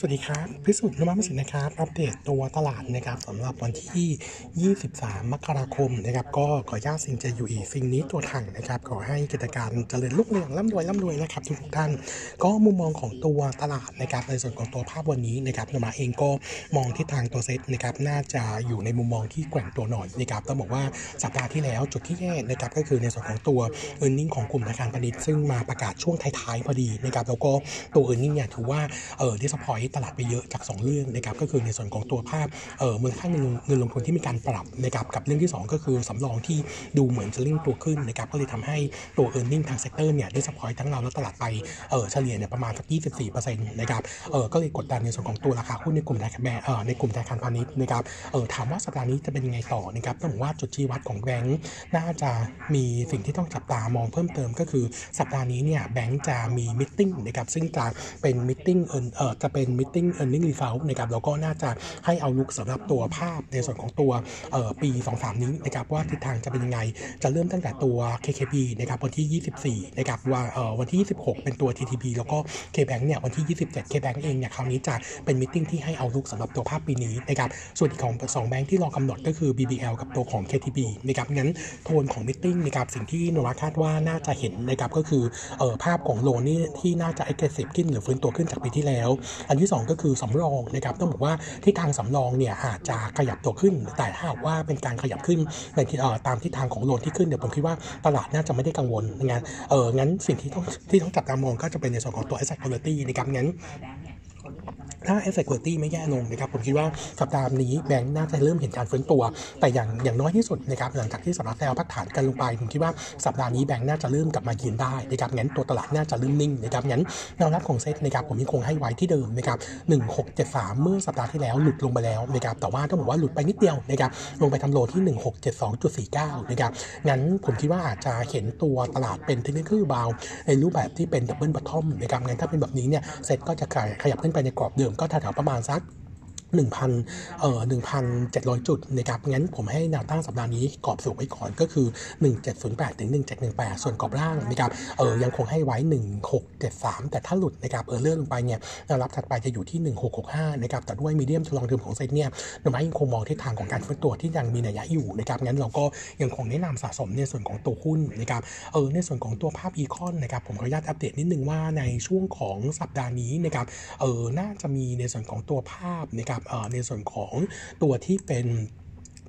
สวัสดีครับ พิสุทธิ์นุมามิสิทธิ์นะครับ อัปเดตตัวตลาดนะครับสำหรับวันที่ 23 มกราคมนะครับ ก็ขอญาตสิ่งจะอยู่อีกสิ่งนี้ตัวถังนะครับ ขอให้กิจการเจริญรุ่งเรืองร่ำรวยร่ำรวยนะครับทุกท่าน ก็มุมมองของตัวตลาดนะครับในส่วนของตัวภาพวันนี้นะครับนุมาเองก็มองทิศทางตัวเซ็ตนะครับ น่าจะอยู่ในมุมมองที่แกว่งตัวหน่อยนะครับ ต้องบอกว่าสัปดาห์ที่แล้วจุดที่แย่นะครับ ก็คือในส่วนของตัว e a r n i n g ของกลุ่มธนาคารพาณิชย์ซึ่งมาประกาศช่วงท้ายๆพอดีนะครับ แล้วก็ตัว e a r n i n g เนี่ยถือว่าเออ disappoint ตลาดไปเยอะจาก 2 เรื่องนะครับก็คือในส่วนของตัวภาพเออมูลค่าเงินเงินลงทุนที่มีการปรับนะครับกับเรื่องที่ 2 ก็คือสำรองที่ดูเหมือนจะเร่งตัวขึ้นนะครับก็เลยทำให้ตัว e a r n i n g ทาง sector เนี่ย disappoint ทั้งเราและตลาดไปเออเฉลี่ยเนี่ยประมาณสัก 24%นะครับเออก็เลยกดดันในส่วนของตัวราคาหุ้นในกลุ่มธนาคารแบงก์เออในกลุ่มธนาคารพาณิชย์นะครับเออถามว่าสัปดาห์นี้จะเป็นยังไงต่อนะครับต้องบอกว่าจุดชี้วัดของแบงก์น่าจะมีสิ่งที่ต้องจับตามองเพิ่มเติมก็คือสัปดาห์นี้เนี่ยแบงก์จะมี meeting นะครับซึ่งจะเป็น meeting เออจะเป็น Meeting Earning Result นะครับแล้วก็น่าจะให้ outlook สำหรับตัวภาพในส่วนของตัวปี 2-3 นี้นะครับว่าทิศทางจะเป็นยังไงจะเริ่มตั้งแต่ตัว KKP นะครับวันที่ 24นะครับว่าวันที่ 26 เป็นตัว TTB แล้วก็ KBank เนี่ยวันที่ 27 KBank เองเนี่ยคราวนี้จะเป็น meeting ที่ให้ outlook สำหรับตัวภาพปีนี้นะครับส่วนอีกของ2แบงก์ที่รอกำหนดก็คือ BBL กับตัวของ KTB นะครับงั้นโทนของ meeting นะครับสิ่งที่โนมูระคาดว่าน่าจะเห็นนะครับก็คือภาพของ loan นี่ที่น่าจะ aggressive ขึ้นหรือฟื้นตัวขึ้นจากปีที่แล้วอันที่ 2 ก็คือสำรองนะครับต้องบอกว่าที่ทางสำรองเนี่ยอาจจะขยับตัวขึ้น แต่ถ้าว่าเป็นการขยับขึ้นในที่ตามทิศทางของ loan ที่ขึ้นเดี๋ยวผมคิดว่าตลาดน่าจะไม่ได้กังวลงั้นเอองั้นสิ่งที่ต้องที่ต้องจับตามองก็จะเป็นในส่วนของตัว asset quality นะครับงั้น ถ้า asset quality ไม่แย่ลงนะครับ ผมคิดว่าสัปดาห์นี้แบงค์น่าจะเริ่มเห็นการฟื้นตัว แต่อย่างอย่างน้อยที่สุดนะครับหลังจากที่สห์ที่แล้วพักฐานกันลงไป ผมคิดว่าสัปดาห์นี้แบงค์น่าจะเริ่มกลับมายืนได้นะครับงั้นตัวตลาดน่าจะเริ่มนิ่งนะครับงั้นแนวรับของเซ็ตนะครับผมยังคงให้ไว้ที่เดิมนะครับ1673 เมื่อสัปดาห์ที่แล้วหลุดลงไปแล้วนะครับแต่ว่าต้องบอกว่าหลุดไปนิดเดียวนะครับลงไปทำ low ที่ 1672.49นะครับงั้นผมคิดว่าอาจจะเห็นตัวตลาดเป็น technical bounce ในรูปแบบที่เป็น double bottom นะครับงั้นถ้าเป็นแบบนี้เนี่ยเซ็ตก็จะขยับขึ้นไปในกรอบเดิมก็แถวๆประมาณสัก 1,000เอ่อ1,700 จุดนะครับงั้นผมให้แนวตั้งสัปดาห์นี้กรอบสูงไว้ก่อนก็คือ 1708 ถึง 1718 ส่วนกรอบล่างนะครับเออยังคงให้ไว้ 1673 แต่ถ้าหลุดนะครับเออเลื่อนลงไปเนี่ยแนวรับถัดไปจะอยู่ที่ 1665นะครับแต่ด้วยมีเดียมทดลองเดิมของเซ็ตเนี่ยน่วยยังคงมองทิศทางของการฟื้นตัวที่ยังมีนัยยะอยู่นะครับงั้นเราก็ยังคงแนะนำสะสมในส่วนของตัวหุ้นนะครับเออในส่วนของตัวภาพอีคอนนะครับผมขออนุญาตอัปเดตนิดนึงว่าในช่วงของสัปดาห์นี้นะครับเออน่าจะมีในส่วนของตัวภาพนะครับในส่วนของตัวที่เป็น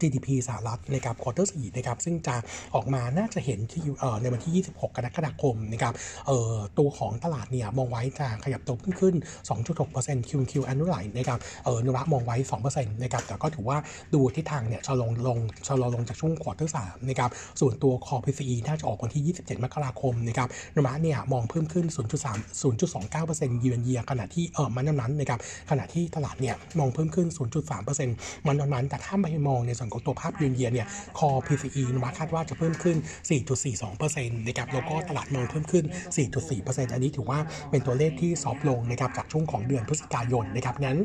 GDP สหรัฐนะครับ quarter สี่นะครับซึ่งจะออกมาน่าจะเห็นที่ในวันที่ 26 กรกฎาคมนะครับตัวของตลาดเนี่ยมองไว้จะขยับตัวขึ้นขึ้น 2.6% QQ annualized นะครับเออโนมูระมองไว้ 2%นะครับแต่ก็ถือว่าดูทิศทางเนี่ยชะลงลงชะลอลงจากช่วง quarter สามนะครับส่วนตัวคอ PCE น่าจะออกวันที่ 27 มกราคมนะครับนุระเนี่ยมองเพิ่มขึ้น 0.3 0.29%เยือนเยียขณะที่เออมันนั้นนะครับขณะที่ตลาดเนี่ยมองเพิ่มขึ้น 0.3%มันนั้นแต่ถ้าไม่มองในส่วนของตัวภาพเยืนเยียเนี่ยคอ PCE นุมาคาดว่าจะเพิ่มขึ้น 4.42%นะครับแล้วก็ตลาดมองเพิ่มขึ้น 4.4%อันนี้ถือว่าเป็นตัวเลขที่ซอฟลงนะครับจากช่วงของเดือนพฤศจิกายนนะครับงั้น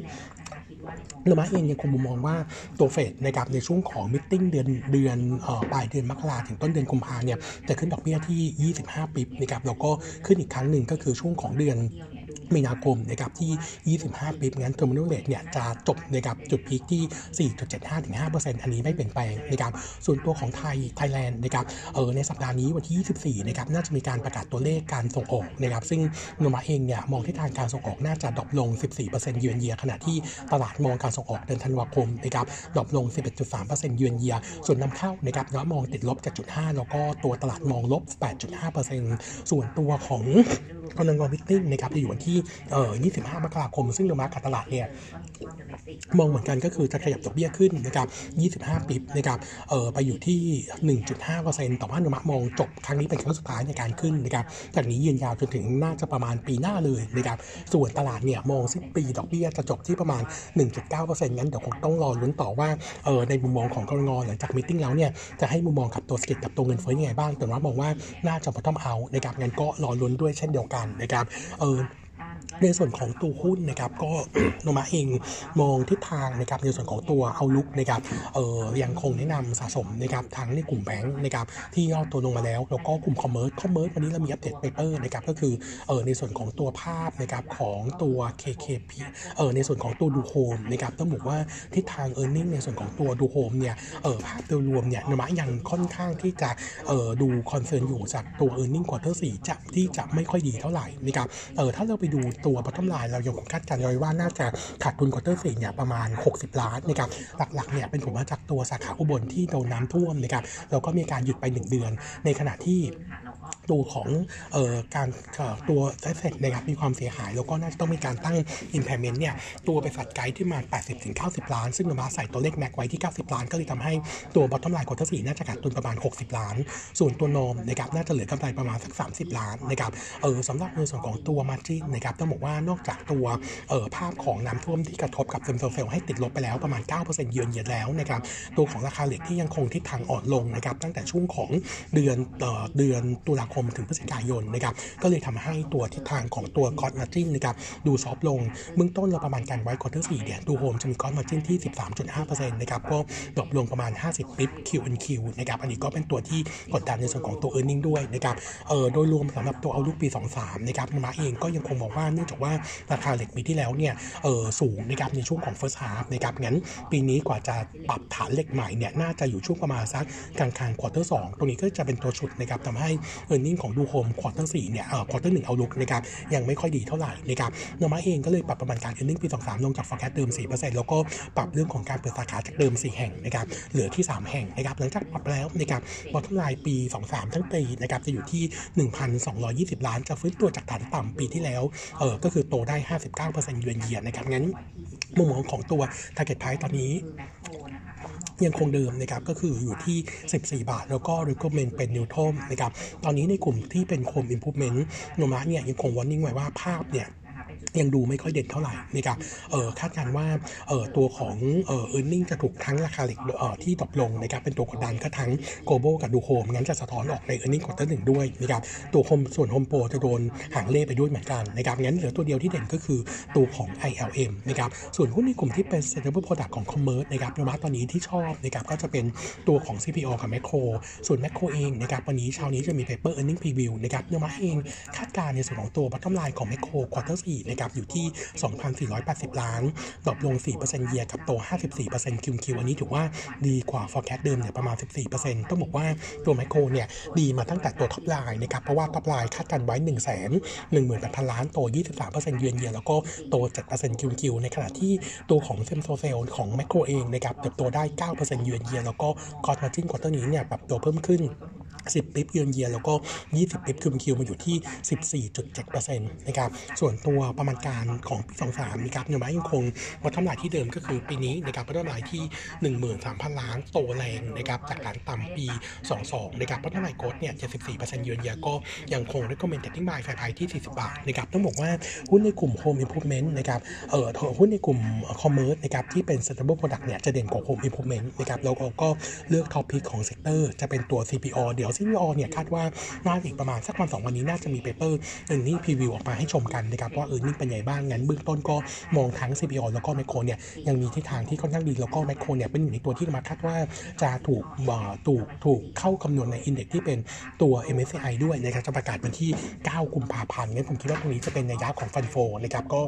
เรือมาเองยังคงมุมมองว่าตัวเฟดนะครับในช่วงของมิ팅เดือนเดือนปลายเดือนมกราถึงต้นเดือนกุมภาเนี่ยจะขึ้นดอกเบี้ยที่ 25 bip นะครับแล้วก็ขึ้นอีกครั้งหนึ่งก็คือช่วงของเดือนมีนาคมนะครับที่ 25 bip งั้น terminal rate เนี่ยจะจบนะครับจุด peak ที่ 4.75ถึง5%อันนี้ไม่เปลี่ยนแปลงนะครับส่วนตัวของไทยไทยแลนด์นะครับเออในสัปดาห์นี้วันที่ 24นะครับน่าจะมีการประกาศตัวเลขการส่งออกนะครับซึ่งโนมูระเองเนี่ยมองที่ทางการส่งออกน่าจะ drop ลง 14%เยือนเยียขณะที่ตลาดมองการส่งออกเดือนธันวาคมนะครับdrop ลง 11.3%เยือนเยีย ส่วนนำเข้านะครับเรามองติดลบ 7.5 แล้วก็ตัวตลาดมองลบ 8.5%ส่วนตัวของกนง. meeting นะครับจะอยู่วันที่เอ่อ25 มกราคม ซึ่งโนมูระกับตลาดเนี่ย มองเหมือนกันก็คือจะขยับดอกเบี้ยขึ้นนะครับ 25 bip นะครับ เอ่อไปอยู่ที่ 1.5%แต่ว่าโนมูระมองจบครั้งนี้เป็นครั้งสุดท้ายในการขึ้นนะครับ จากนี้ยืนยาวจนถึงน่าจะประมาณปีหน้าเลยนะครับ ส่วนตลาดเนี่ยมองสิ้นปีดอกเบี้ยจะจบที่ประมาณ 1.9%งั้นเดี๋ยวคงต้องรอลุ้นต่อว่า เออในมุมมองของกรงหลังจากมิ팅แล้วเนี่ยจะให้มุมมองกับตัวสกิลกับตัวเงินเฟ้อยังไงบ้างแต่ว่ามองว่าน่าจะพอต้องเอานะครับงั้นก็รอลุ้นด้วยเช่นเดียวกันนะครับ เออ ในส่วนของตัวหุ้นนะครับก็โนมาเองมองทิศทางนะครับในส่วนของตัวเอาลุกนะครับเออยังคงแนะนำสะสมนะครับทั้งในกลุ่มแบงค์นะครับที่ย่อตัวลงมาแล้ว แล้วก็กลุ่มคอมเมอร์สคอมเมอร์สวันนี้เรามีอัปเดตเปเปอร์นะครับก็คือเออในส่วนของตัวภาพนะครับของตัว KKP เออในส่วนของตัวดูโฮมนะครับต้องบอกว่าทิศทาง e a r n i n g ในส่วนของตัวดูโฮมเนี่ยเออภาพโดยรวมเนี่ยโนมูระยังค่อนข้างที่จะเออดู concern อยู่จากตัว e a r n i n g quarter 4จะที่จะไม่ค่อยดีเท่าไหร่นะครับเออถ้าเราไปดูตัว bottom line เรายังคงคาดการณ์ไว้ว่าน่าจะขาดทุน quarter สี่เนี่ยประมาณ 60 ล้านนะครับหลักๆเนี่ยเป็นผลมาจากตัวสาขาอุบลที่โดนน้ำท่วมนะครับแล้วก็มีการหยุดไป 1 เดือน ในขณะที่ ตัวของเอ่อการเอ่อตัว asset นะครับมีความเสียหาย แล้วก็น่าจะต้องมีการตั้ง impairment เนี่ยตัวบริษัทไกด์ที่มา 80-90 ล้าน ซึ่งโนมูระใส่ตัวเลข max ไว้ที่ 90 ล้าน ก็เลยทำให้ตัว bottom line quarter 4น่าจะขาดทุนประมาณ 60 ล้าน ส่วนตัว norm นะครับน่าจะเหลือกำไรประมาณสัก 30 ล้านนะครับเออสำหรับในส่วนของตัว margin นะครับต้องบอกว่านอกจากตัวเอ่อภาพของน้ำท่วมที่กระทบกับ same store sale ให้ติดลบไปแล้วประมาณ 9%เยือนเยียนแล้วนะครับตัวของราคาเหล็กที่ยังคงทิศทางอ่อนลงนะครับตั้งแต่ช่วงของเดือนเออเดือนตุลาคมถึงพฤศจิกายนนะครับก็เลยทำให้ตัวทิศทางของตัวคอ s มาจิ้นนะครับดู soft ลงเบื้องต้นเราประมาณการไว้ quarter สี่เนี่ยดูโฮมจะมีคอ s มาจิ้นที่ 13.5%นะครับก็ drop ลงประมาณ 50 bip Q on Q นะครับอันนี้ก็เป็นตัวที่กดดันในส่วนของตัว e a r n i n g ด้วยนะครับเออโดยรวมสำหรับตัว outlook ปี 23นะครับโนมูระเองก็ยังคงบอกว่าเนื่องจากว่าราคาเหล็กปีที่แล้วเนี่ยเออสูงนะครับในช่วงของ first half นะครับงั้นปีนี้กว่าจะปรับฐานเหล็กใหม่เนี่ยน่าจะอยู่ช่วงประมาณสักกลางกลาง quarter สองตรงนี้ก็จะเป็นตัวฉุดนะครับทำให้ e a r n i n g ของดูโฮม quarter สี่เนี่ยเอ่อ quarter หนึ่ง outlook นะครับยังไม่ค่อยดีเท่าไหร่นะครับโนมูระเองก็เลยปรับประมาณการ e a r n i n g ปี23ลงจาก forecast เดิม4%แล้วก็ปรับเรื่องของการเปิดสาขาจากเดิม4แห่งนะครับเหลือที่3แห่งนะครับหลังจากปรับแล้วนะครับ bottom line ปี23ทั้งปีนะครับจะอยู่ที่1,220ล้านจะฟื้นตัวจากฐานต่ำปีที่แล้วเออก็คือโตได้59%เยือนเยียนะครับงั้นมุมมองของตัว target price ตอนนี้ ยังคงเดิมนะครับก็คืออยู่ที่ 14 บาท แล้วก็ recommend เป็น neutral นะครับตอนนี้ในกลุ่มที่เป็น home improvement โนมะเนี่ยยังคง warning ไว้ว่าภาพเนี่ย ยังดูไม่ค่อยเด่นเท่าไหร่นะครับเออคาดการณ์ว่าเออตัวของเออ earning จะถูกทั้งราคาเหล็กเออที่ตกลงนะครับเป็นตัวกดดันก็ทั้ง Global กับดูโฮมงั้นจะสะท้อนออกใน earning quarter หนึ่งด้วยนะครับตัวโฮมส่วนโฮมโปรจะโดนหางเล่ไปด้วยเหมือนกันนะครับงั้นเหลือตัวเดียวที่เด่นก็คือตัวของ ILM นะครับส่วนหุ้นในกลุ่มที่เป็น sustainable product ของ commerce นะครับโนมูระตอนนี้ที่ชอบนะครับก็จะเป็นตัวของ CPALL กับ Makro ส่วน Macro เองนะครับวันนี้เช้านี้จะมี paper earning preview นะครับโนมูระเองคาดการณ์ในส่วนของตัว bottom line ของ Makro quarter 4นะครับอยู่ที่ 2,480 ล้าน drop ลง 4%เยียกับโต 54% QQ อันนี้ถือว่าดีกว่า forecast เดิมเนี่ยประมาณ 14%ต้องบอกว่าตัวไมโครเนี่ยดีมาตั้งแต่ตัว top line นะครับเพราะว่า top line คาดการไว้ 1 1 8 0 0 0 ล้านโต 23%เยือนเยียแล้วก็โต7% QQ ในขณะที่ตัวของ same store sale ของไมโครเองนะครับเติบโตได้ 9%เยือนเยียแล้วก็ gross margin quarter นี้เนี่ยปรับตัวเพิ่มขึ้น 10 bip year on year แล้วก็ 20 bip QQ มาอยู่ที่ 14.7%นะครับส่วนตัวประมาณการของปี23นะครับยังไม่ยังคงวัตถุหมที่เดิมก็คือปีนี้นะครับวัตถุหมที่ 13,000 ล้านโตแรงนะครับจากฐานต่ำปี 22นะครับวัตถุหมโกดเนี่ย 74%เยือนเยียก็ยังคง recommended buy ไฟไพที่ 40 บาทนะครับต้องบอกว่าหุ้นในกลุ่ม home improvement นะครับเอ่อหุ้นในกลุ่ม commerce นะครับที่เป็น sustainable product เนี่ยจะเด่นกว่า home improvement นะครับแล้วก็เลือก top pick ของ sector จะเป็นตัว CPO เดี๋ยว CPO เนี่ยคาดว่าน่าอีกประมาณสักวันสองวันนี้น่าจะมีเปเปอร์หนึ่งนี่พรีวิวออกมาให้ชมกันนะครับว่าเออนี่เป็นไงบ้างงั้นเบื้องต้นก็มองทั้ง CPO แล้วก็แมคโครเนี่ยยังมีทิศทางที่ค่อนข้างดีแล้วก็แมคโครเนี่ยเป็นอยู่ในตัวที่มาคาดว่าจะถูกเอ่อถูกถูกเข้าคำนวณในอินเด็กที่เป็นตัว MSCI ด้วยนะครับจะประกาศวันที่ 9 กุมภาพันธ์งั้นผมคิดว่าตรงนี้จะเป็นในยะของฟันโฟนะครับก็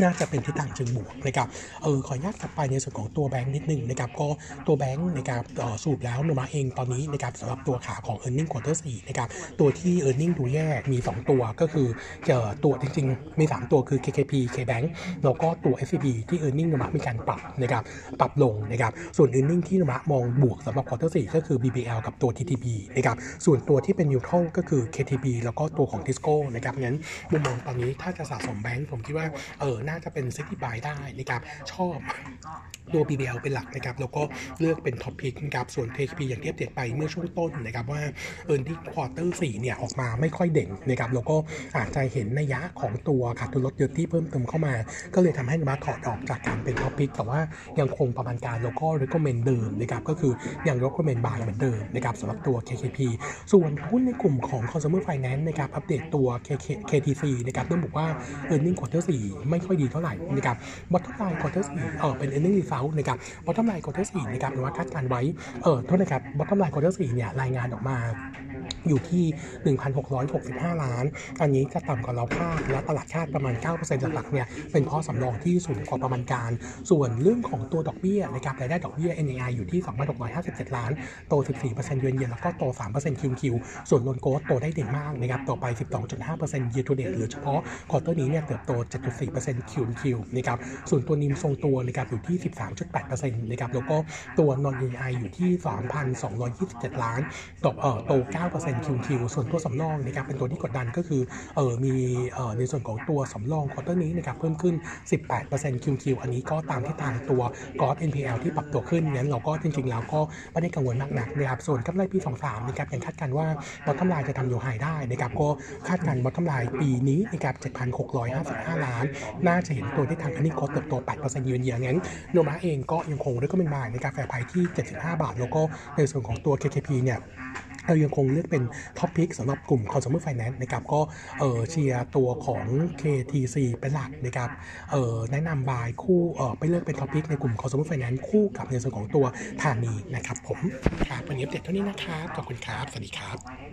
น่าจะเป็นทิศทางเชิงบวกนะครับเออขออนุญาตกลับไปในส่วนของตัวแบงค์นิดนึงนะครับก็ตัวแบงค์นะครับสรุปแล้วโนมาเองตอนนี้นะครับสำหรับตัวขาของ e a r n i n g quarter 4นะครับตัวที่ e a r n i n g ดูแย่มี 2 ตัวก็คือเจอตัวจริงๆ มี 3 ตัวคือ KKP KBank แล้วก็ตัว SCB ที่ e a r n i n g โนมามีการปรับนะครับปรับลงนะครับส่วน e a r n i n g ที่โนมามองบวกสำหรับ quarter 4ก็คือ BBL กับตัว TTB นะครับส่วนตัวที่เป็น neutral ก็คือ KTB แล้วก็ตัวของ Tisco นะครับงั้นมุมมองตอนนี้ถ้าจะสะสมแบงค์ผมคิดว่าเออน่าจะเป็น selective buy ได้นะครับชอบตัว BBL เป็นหลักนะครับแล้วก็เลือกเป็น top pick นะครับส่วน KTB อย่างที่อัปเดตไปเมื่อช่วงต้นต้นนะครับว่า e a r n i n g quarter 4เนี่ยออกมาไม่ค่อยเด่นนะครับแล้วก็อาจจะเห็นนัยยะของตัวขาดทุนลดเยอะที่เพิ่มเติมเข้ามา ก็เลยทำให้นบัตถอดออกจากการเป็นท็อปพิกแต่ว่ายังคงประมาณการแล้วก็ recommend เดิมนะครับก็คือยัง recommend buy เหมือนเดิมนะครับสำหรับตัว KKP ส่วนหุ้นในกลุ่มของ consumer finance นะครับอัปเดตตัว KK KTC นะครับต้องบอกว่า earning quarter 4ไม่ค่อยค่อยดีเท่าไหร่นะครับ bottom line quarter 4เออเป็น earning result นะครับ bottom line quarter 4นะครับหรือว่าคาดการไว้เออโทษนะครับ bottom line quarter 4เนี่ยรายงานออกมาอยู่ที่ 1,665 ล้าน อันนี้จะต่ำกว่าเราคาดและตลาดคาดประมาณ 9%หลักๆเนี่ย เป็นเพราะสำรองที่สูงกว่าประมาณการ ส่วนเรื่องของตัวดอกเบี้ยนะครับ รายได้ดอกเบี้ย NII อยู่ที่ 2,657 ล้าน โต 14%เยือนเยียแล้วก็โต3% QQ ส่วนโลนโกสโตได้เด่นมากนะครับ โตไป 12.5% year to date หรือเฉพาะ quarter นี้เนี่ยเติบโต 7.4% QoQ นะครับส่วนตัว NIM ทรงตัวนะครับอยู่ที่ 13.8%นะครับแล้วก็ตัว non NII อยู่ที่ 3,227 ล้านโตเอ่อโต 9% QoQ ส่วนตัวสำรองนะครับเป็นตัวที่กดดันก็คือเออมีเอ่อในส่วนของตัวสำรอง quarter นี้นะครับเพิ่มขึ้น 18% QoQ อันนี้ก็ตามที่ทางตัวกอ NPL ที่ปรับตัวขึ้นงั้นเราก็จริงๆแล้วก็ไม่ได้กังวลมากนักนะครับส่วนกำไรปี 23นะครับยังคาดการณ์ว่า bottom line จะทำ new high ได้นะครับก็คาดการณ์ bottom line ปีนี้นะครับ7,655 ล้านน่าาจะเห็นตัวที่ทางอันนี้โคเติบโต 8%เยือนเยียงั้นโนมาเองก็ยังคงได้ก็เป็นบายในกาแฟไพที่ 75 บาท แล้วก็ในส่วนของตัว KKP เนี่ยเรายังคงเลือกเป็นท็อปพิกสำหรับกลุ่ม consumer finance นะครับก็เออเชียร์ตัวของ KTC เป็นหลักนะครับเออแนะนำบายคู่เออไปเลือกเป็นท็อปพิกในกลุ่ม consumer finance คู่กับในส่วนของตัวธานีนะครับผมครับวันนี้อัปเดเท่านี้นะครับ ขอบคุณครับ สวัสดีครับ